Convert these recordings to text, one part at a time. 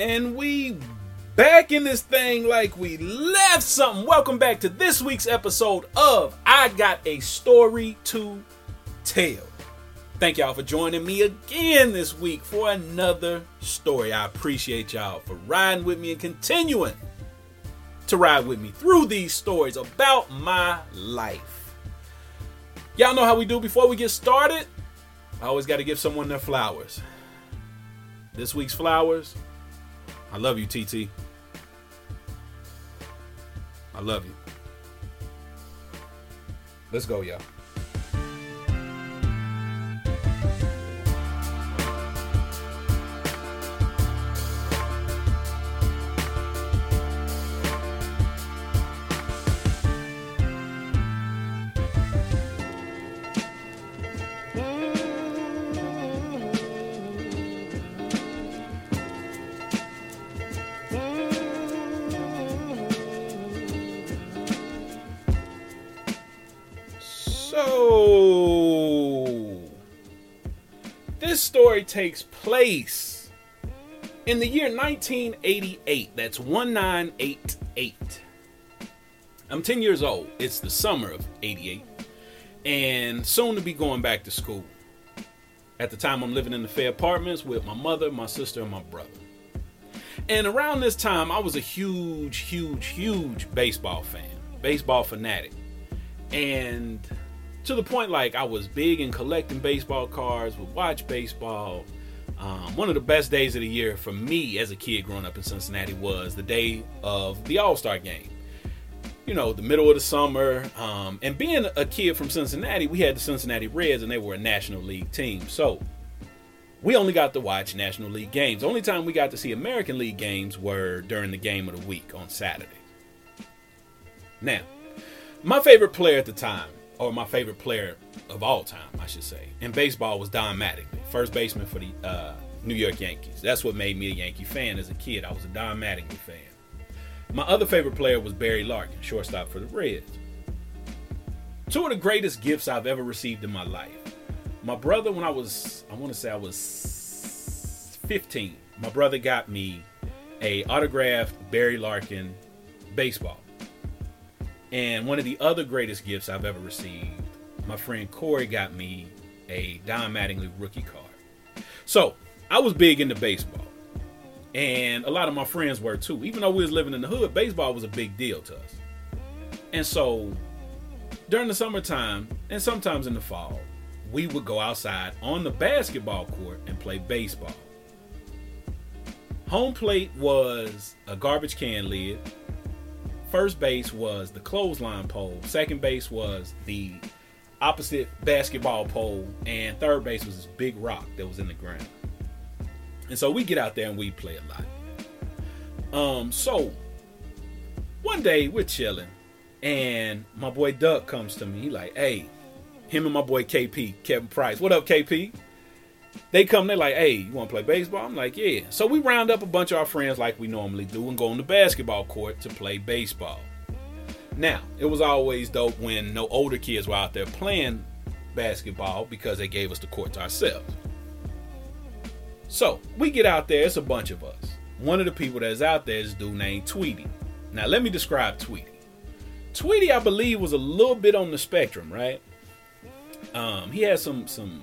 And we back in this thing like we left something. Welcome back to this week's episode of I Got a Story to Tell. Thank y'all for joining me again this week for another story. I appreciate y'all for riding with me and continuing to ride with me through these stories about my life. Y'all know how we do before we get started. I always got to give someone their flowers. This week's flowers. I love you, TT. I love you. Let's go, y'all. Takes place in the year 1988. That's 1988. I'm 10 years old. It's the summer of 88, and soon to be going back to school. At the time, I'm living in the Fay Apartments with my mother, my sister, and my brother. And around this time, I was a huge, huge, huge baseball fan, baseball fanatic. And to the point like I was big in collecting baseball cards, would watch baseball. Um, one of the best days of the year for me as a kid growing up in Cincinnati was the day of the All Star game. You know, the middle of the summer. Um, and being a kid from Cincinnati, we had the Cincinnati Reds, and they were a National League team. So we only got to watch National League games. The only time we got to see American League games were during the game of the week on Saturday. Now, my favorite player at the time or my favorite player of all time, I should say, in baseball was Don Mattingly, first baseman for the uh, New York Yankees. That's what made me a Yankee fan as a kid. I was a Don Mattingly fan. My other favorite player was Barry Larkin, shortstop for the Reds. Two of the greatest gifts I've ever received in my life. My brother, when I was, I want to say I was 15, my brother got me a autographed Barry Larkin baseball. And one of the other greatest gifts I've ever received, my friend Corey got me a Don Mattingly rookie card. So I was big into baseball. And a lot of my friends were too. Even though we was living in the hood, baseball was a big deal to us. And so during the summertime and sometimes in the fall, we would go outside on the basketball court and play baseball. Home plate was a garbage can lid First base was the clothesline pole. Second base was the opposite basketball pole. And third base was this big rock that was in the ground. And so we get out there and we play a lot. Um, so one day we're chilling, and my boy Duck comes to me. He like, hey, him and my boy KP, Kevin Price. What up, KP? They come, they're like, hey, you want to play baseball? I'm like, yeah. So we round up a bunch of our friends like we normally do and go on the basketball court to play baseball. Now, it was always dope when no older kids were out there playing basketball because they gave us the court to ourselves. So we get out there, it's a bunch of us. One of the people that's out there is a dude named Tweety. Now, let me describe Tweety. Tweety, I believe, was a little bit on the spectrum, right? Um, he had some some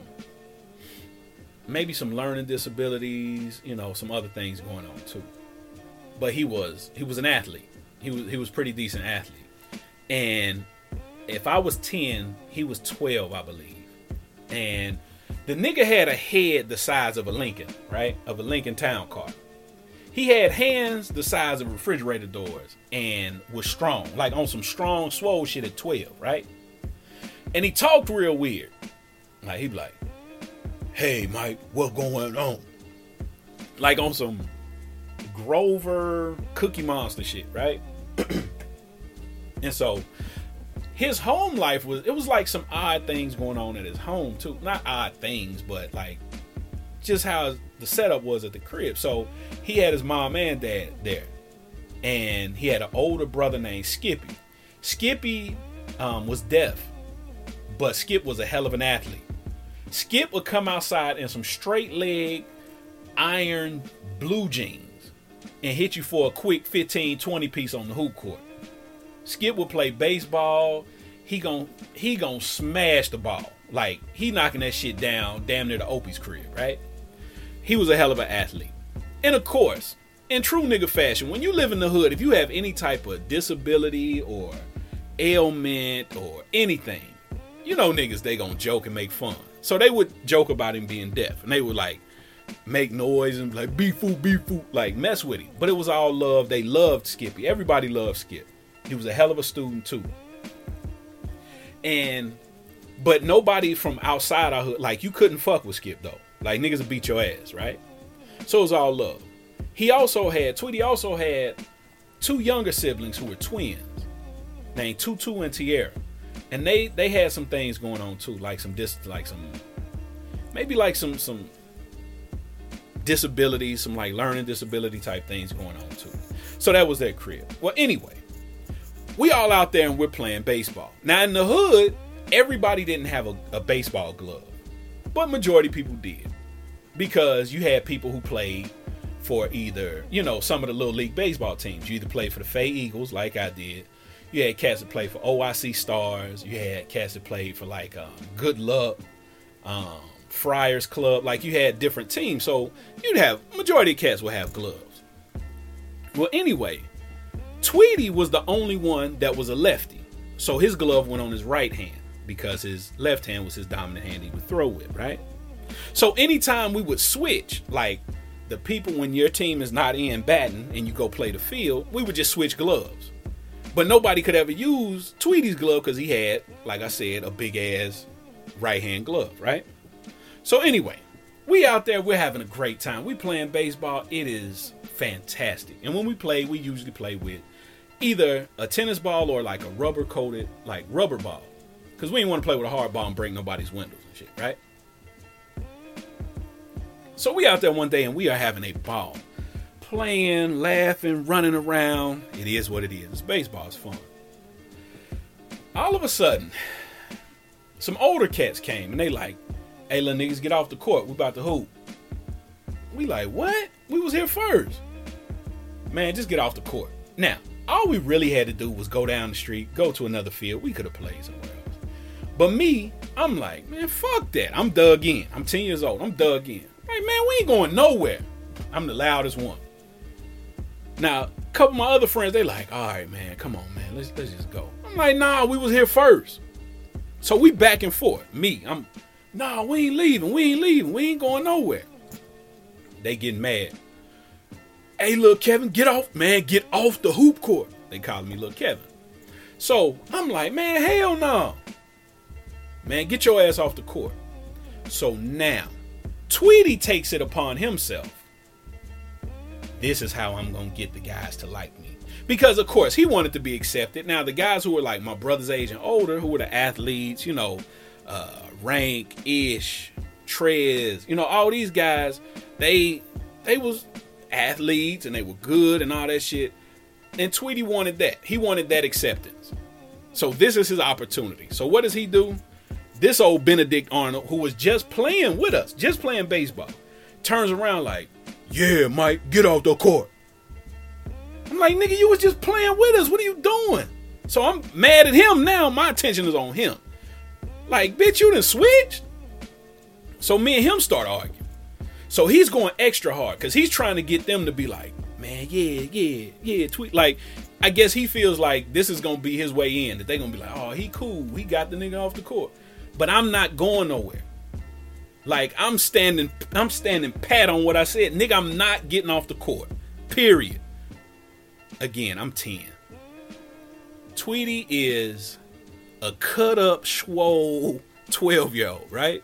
maybe some learning disabilities, you know, some other things going on too. But he was he was an athlete. He was he was pretty decent athlete. And if I was 10, he was 12, I believe. And the nigga had a head the size of a Lincoln, right? Of a Lincoln Town Car. He had hands the size of refrigerator doors and was strong, like on some strong, swole shit at 12, right? And he talked real weird. Like he'd be like, hey Mike, what's going on? Like on some Grover Cookie Monster shit, right? and so his home life was it was like some odd things going on at his home too. Not odd things, but like just how the setup was at the crib. So he had his mom and dad there. And he had an older brother named Skippy. Skippy um, was deaf, but Skip was a hell of an athlete. Skip would come outside in some straight leg iron blue jeans and hit you for a quick 15, 20 piece on the hoop court. Skip would play baseball. He gon' he gon' smash the ball. Like he knocking that shit down damn near the Opie's crib, right? He was a hell of an athlete. And of course, in true nigga fashion, when you live in the hood, if you have any type of disability or ailment or anything, you know niggas they gonna joke and make fun. So they would joke about him being deaf, and they would like make noise and like be fool, be fool, like mess with him. But it was all love. They loved Skippy. Everybody loved Skip. He was a hell of a student too. And but nobody from outside our hood, like you couldn't fuck with Skip though. Like niggas would beat your ass, right? So it was all love. He also had Tweety also had two younger siblings who were twins, named Tutu and Tierra, and they they had some things going on too, like some dis like some maybe like some some disabilities, some like learning disability type things going on too. So that was their crib. Well, anyway, we all out there and we're playing baseball. Now in the hood, everybody didn't have a, a baseball glove, but majority people did because you had people who played for either you know some of the little league baseball teams. You either played for the Fay Eagles, like I did. You had cats that played for OIC Stars. You had cats that played for like um, Good Luck, um, Friars Club. Like you had different teams, so you'd have majority of cats would have gloves. Well, anyway, Tweety was the only one that was a lefty, so his glove went on his right hand because his left hand was his dominant hand he would throw with, right? So anytime we would switch, like the people when your team is not in batting and you go play the field, we would just switch gloves. But nobody could ever use Tweety's glove because he had, like I said, a big ass right hand glove, right? So anyway, we out there, we're having a great time. We playing baseball. It is fantastic. And when we play, we usually play with either a tennis ball or like a rubber coated, like rubber ball. Because we didn't want to play with a hard ball and break nobody's windows and shit, right? So we out there one day and we are having a ball. Playing, laughing, running around. It is what it is. Baseball is fun. All of a sudden, some older cats came and they like, hey little niggas, get off the court. We about to hoop. We like, what? We was here first. Man, just get off the court. Now, all we really had to do was go down the street, go to another field. We could have played somewhere else. But me, I'm like, man, fuck that. I'm dug in. I'm 10 years old. I'm dug in. Like, man, we ain't going nowhere. I'm the loudest one. Now, a couple of my other friends, they like, all right, man, come on, man, let's let's just go. I'm like, nah, we was here first. So we back and forth. Me, I'm, nah, we ain't leaving, we ain't leaving, we ain't going nowhere. They getting mad. Hey, little Kevin, get off, man, get off the hoop court. They calling me little Kevin. So I'm like, man, hell no. Man, get your ass off the court. So now Tweety takes it upon himself. This is how I'm going to get the guys to like me. Because, of course, he wanted to be accepted. Now, the guys who were like my brother's age and older, who were the athletes, you know, uh, Rank, Ish, Trez, you know, all these guys, they they was athletes and they were good and all that shit. And Tweety wanted that. He wanted that acceptance. So this is his opportunity. So what does he do? This old Benedict Arnold, who was just playing with us, just playing baseball, turns around like, Yeah, Mike, get off the court. I'm like, nigga, you was just playing with us. What are you doing? So I'm mad at him now. My attention is on him. Like, bitch, you done switched? So me and him start arguing. So he's going extra hard because he's trying to get them to be like, man, yeah, yeah, yeah, tweet. Like, I guess he feels like this is gonna be his way in. That they're gonna be like, oh, he cool. He got the nigga off the court but I'm not going nowhere. Like I'm standing, I'm standing pat on what I said, nigga. I'm not getting off the court. Period. Again, I'm 10. Tweety is a cut up, swole 12 year old, right?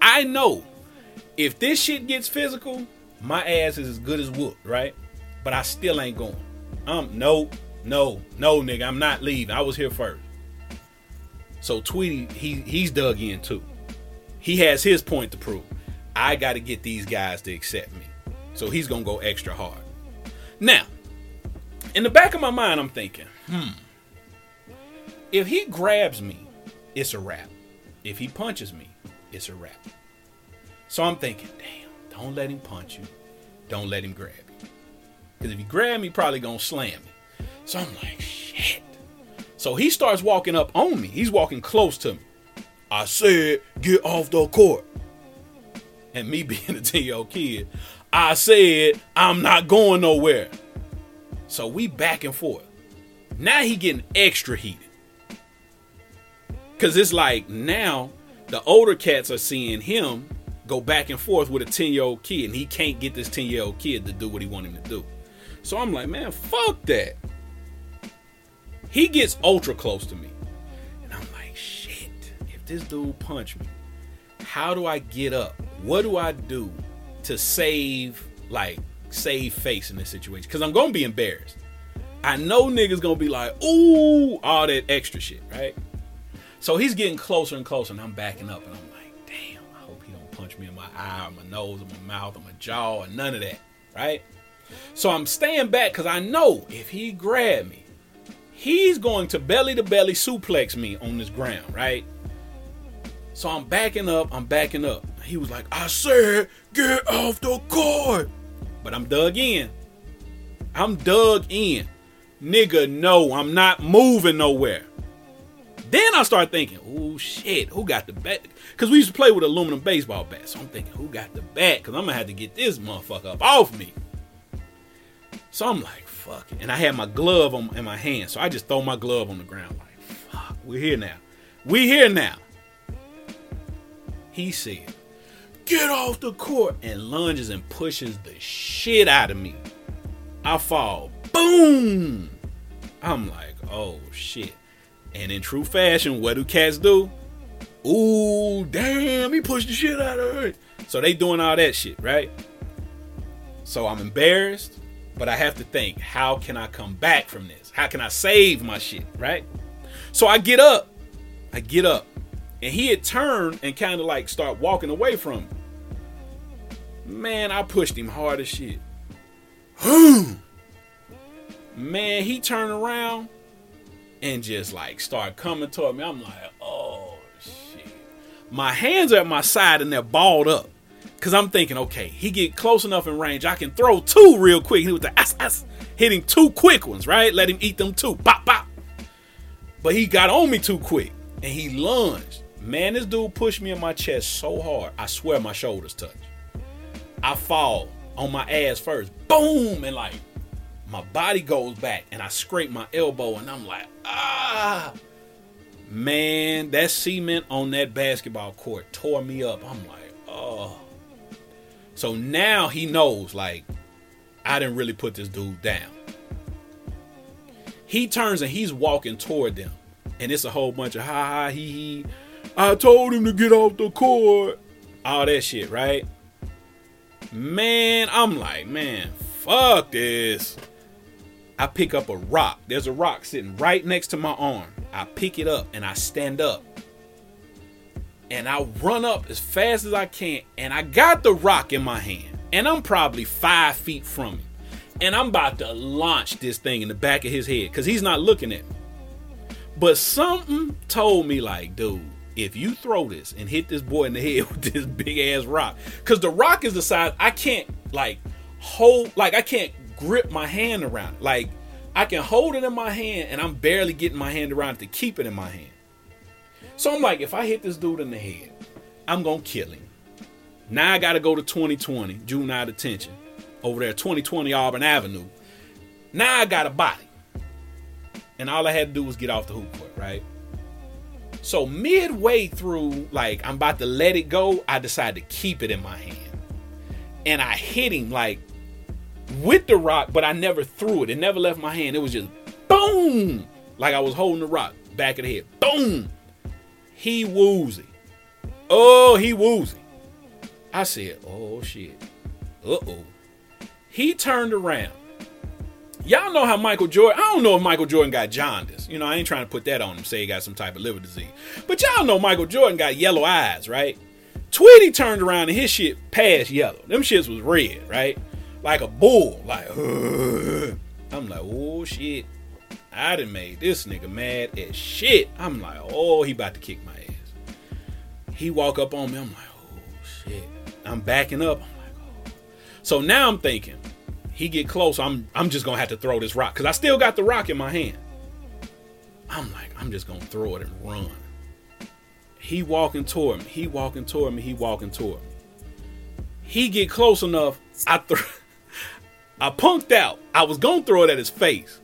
I know if this shit gets physical, my ass is as good as whooped, right? But I still ain't going. Um, no, no, no, nigga, I'm not leaving. I was here first. So Tweety, he he's dug in too. He has his point to prove. I got to get these guys to accept me. So he's gonna go extra hard. Now, in the back of my mind, I'm thinking, hmm, if he grabs me, it's a wrap. If he punches me, it's a wrap. So I'm thinking, damn, don't let him punch you. Don't let him grab you. Because if he grab me, probably gonna slam me. So I'm like, shit. So he starts walking up on me. He's walking close to me. I said, get off the court. And me being a 10 year old kid, I said, I'm not going nowhere. So we back and forth. Now he getting extra heated. Cause it's like now the older cats are seeing him go back and forth with a 10 year old kid, and he can't get this 10 year old kid to do what he want him to do. So I'm like, man, fuck that. He gets ultra close to me. This dude punch me, how do I get up? What do I do to save, like, save face in this situation? Because I'm gonna be embarrassed. I know niggas gonna be like, ooh, all that extra shit, right? So he's getting closer and closer, and I'm backing up, and I'm like, damn, I hope he don't punch me in my eye, or my nose, or my mouth, or my jaw, or none of that, right? So I'm staying back because I know if he grab me, he's going to belly to belly suplex me on this ground, right? So I'm backing up, I'm backing up. He was like, I said, get off the court. But I'm dug in. I'm dug in. Nigga, no, I'm not moving nowhere. Then I start thinking, oh shit, who got the bat? Because we used to play with aluminum baseball bats. So I'm thinking, who got the bat? Because I'm going to have to get this motherfucker up off me. So I'm like, fuck it. And I had my glove on, in my hand. So I just throw my glove on the ground. Like, fuck, we're here now. We're here now. He said, get off the court. And lunges and pushes the shit out of me. I fall. Boom. I'm like, oh shit. And in true fashion, what do cats do? Ooh, damn, he pushed the shit out of her. So they doing all that shit, right? So I'm embarrassed, but I have to think, how can I come back from this? How can I save my shit, right? So I get up. I get up. And he had turned and kind of like start walking away from me. Man, I pushed him hard as shit. Man, he turned around and just like start coming toward me. I'm like, oh shit. My hands are at my side and they're balled up. Cause I'm thinking, okay, he get close enough in range. I can throw two real quick. He with the ass ass hitting two quick ones, right? Let him eat them two. Bop bop. But he got on me too quick. And he lunged. Man, this dude pushed me in my chest so hard. I swear my shoulders touch. I fall on my ass first. Boom! And like my body goes back and I scrape my elbow and I'm like, ah man, that cement on that basketball court tore me up. I'm like, oh. So now he knows, like, I didn't really put this dude down. He turns and he's walking toward them. And it's a whole bunch of ha ha he he. I told him to get off the court. All that shit, right? Man, I'm like, man, fuck this. I pick up a rock. There's a rock sitting right next to my arm. I pick it up and I stand up. And I run up as fast as I can. And I got the rock in my hand. And I'm probably five feet from him. And I'm about to launch this thing in the back of his head because he's not looking at me. But something told me, like, dude, if you throw this and hit this boy in the head with this big ass rock, because the rock is the size I can't, like, hold, like, I can't grip my hand around it. Like I can hold it in my hand and I'm barely getting my hand around it to keep it in my hand. So I'm like, if I hit this dude in the head, I'm gonna kill him. Now I gotta go to 2020, juvenile detention, over there, 2020 Auburn Avenue. Now I got a body. And all I had to do was get off the hoop court, right? So midway through, like I'm about to let it go, I decided to keep it in my hand. And I hit him like with the rock, but I never threw it. It never left my hand. It was just boom, like I was holding the rock back of the head. Boom. He woozy. Oh, he woozy. I said, oh shit. Uh oh. He turned around. Y'all know how Michael Jordan, I don't know if Michael Jordan got jaundice. You know, I ain't trying to put that on him, say he got some type of liver disease. But y'all know Michael Jordan got yellow eyes, right? Tweety turned around and his shit passed yellow. Them shits was red, right? like a bull. Like, I'm like, oh shit. I done made this nigga mad as shit. I'm like, oh, he about to kick my ass. He walk up on me. I'm like, oh shit. I'm backing up. I'm like, oh. So now I'm thinking, He get close. I'm I'm just gonna have to throw this rock because I still got the rock in my hand. I'm like, I'm just gonna throw it and run. He walking toward me. He walking toward me. He walking toward me. He get close enough. I threw. I punked out. I was gonna throw it at his face,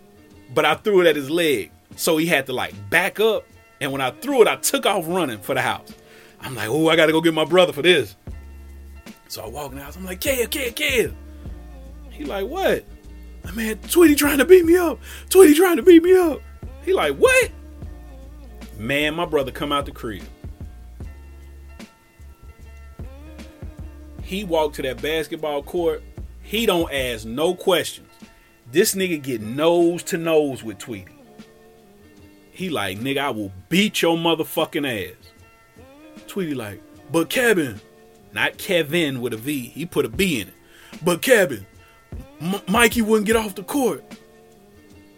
but I threw it at his leg. So he had to like back up. And when I threw it, I took off running for the house. I'm like, oh, I gotta go get my brother for this. So I walk in the house. I'm like, Kev, Kev, Kev. He like, what? I man, Tweety trying to beat me up. Tweety trying to beat me up. He like, what? Man, my brother come out the crib. He walked to that basketball court. He don't ask no questions. This nigga get nose to nose with Tweety. He like, nigga, I will beat your motherfucking ass. Tweety like, but Kevin, not Kevin with a V. He put a B in it. But Kevin, M- Mikey wouldn't get off the court.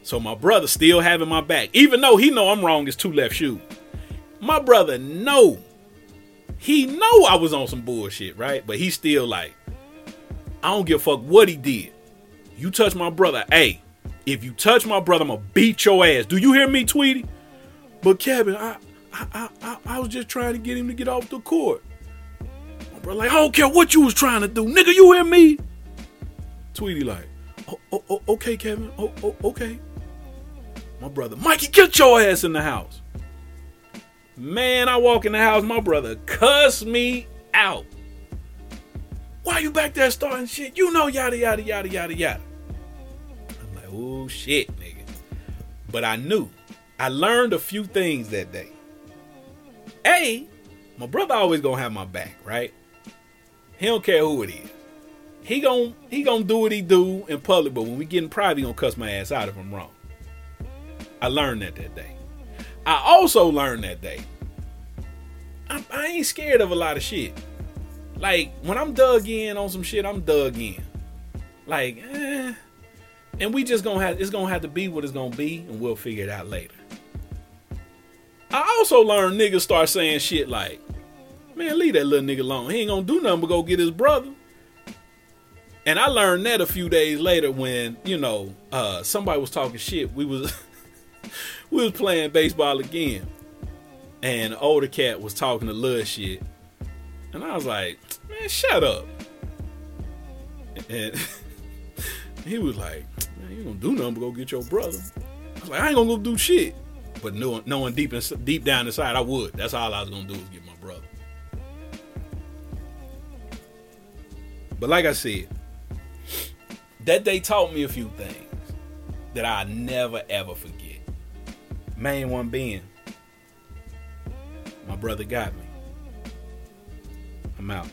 So my brother still having my back, even though he know I'm wrong. It's two left shoe. My brother know. He know I was on some bullshit, right? But he still like, I don't give a fuck what he did. You touch my brother, hey. If you touch my brother, I'm gonna beat your ass. Do you hear me, Tweety? But Kevin, I, I, I, I was just trying to get him to get off the court. My brother, like, I don't care what you was trying to do, nigga. You hear me? Tweety, like, oh, oh, oh okay, Kevin. Oh, oh, okay my brother, Mikey, get your ass in the house. Man, I walk in the house, my brother cuss me out. Why you back there starting shit? You know, yada, yada, yada, yada, yada. I'm like, oh shit, nigga. But I knew. I learned a few things that day. A, my brother always gonna have my back, right? He don't care who it is. He gon' he gonna do what he do in public, but when we get in private, he gonna cuss my ass out if I'm wrong. I learned that that day. I also learned that day. I, I ain't scared of a lot of shit. Like when I'm dug in on some shit, I'm dug in. Like, eh. And we just gonna have it's gonna have to be what it's gonna be, and we'll figure it out later. I also learned niggas start saying shit like, man, leave that little nigga alone. He ain't gonna do nothing but go get his brother. And I learned that a few days later when, you know, uh, somebody was talking shit. We was we was playing baseball again, and older cat was talking to little shit, and I was like, "Man, shut up." And he was like, "Man, you gonna do nothing but go get your brother." I was like, "I ain't gonna go do shit," but knowing, knowing deep in, deep down inside, I would. That's all I was gonna do was get my brother. But like I said, that day taught me a few things that I never ever forget main one being my brother got me. I'm out.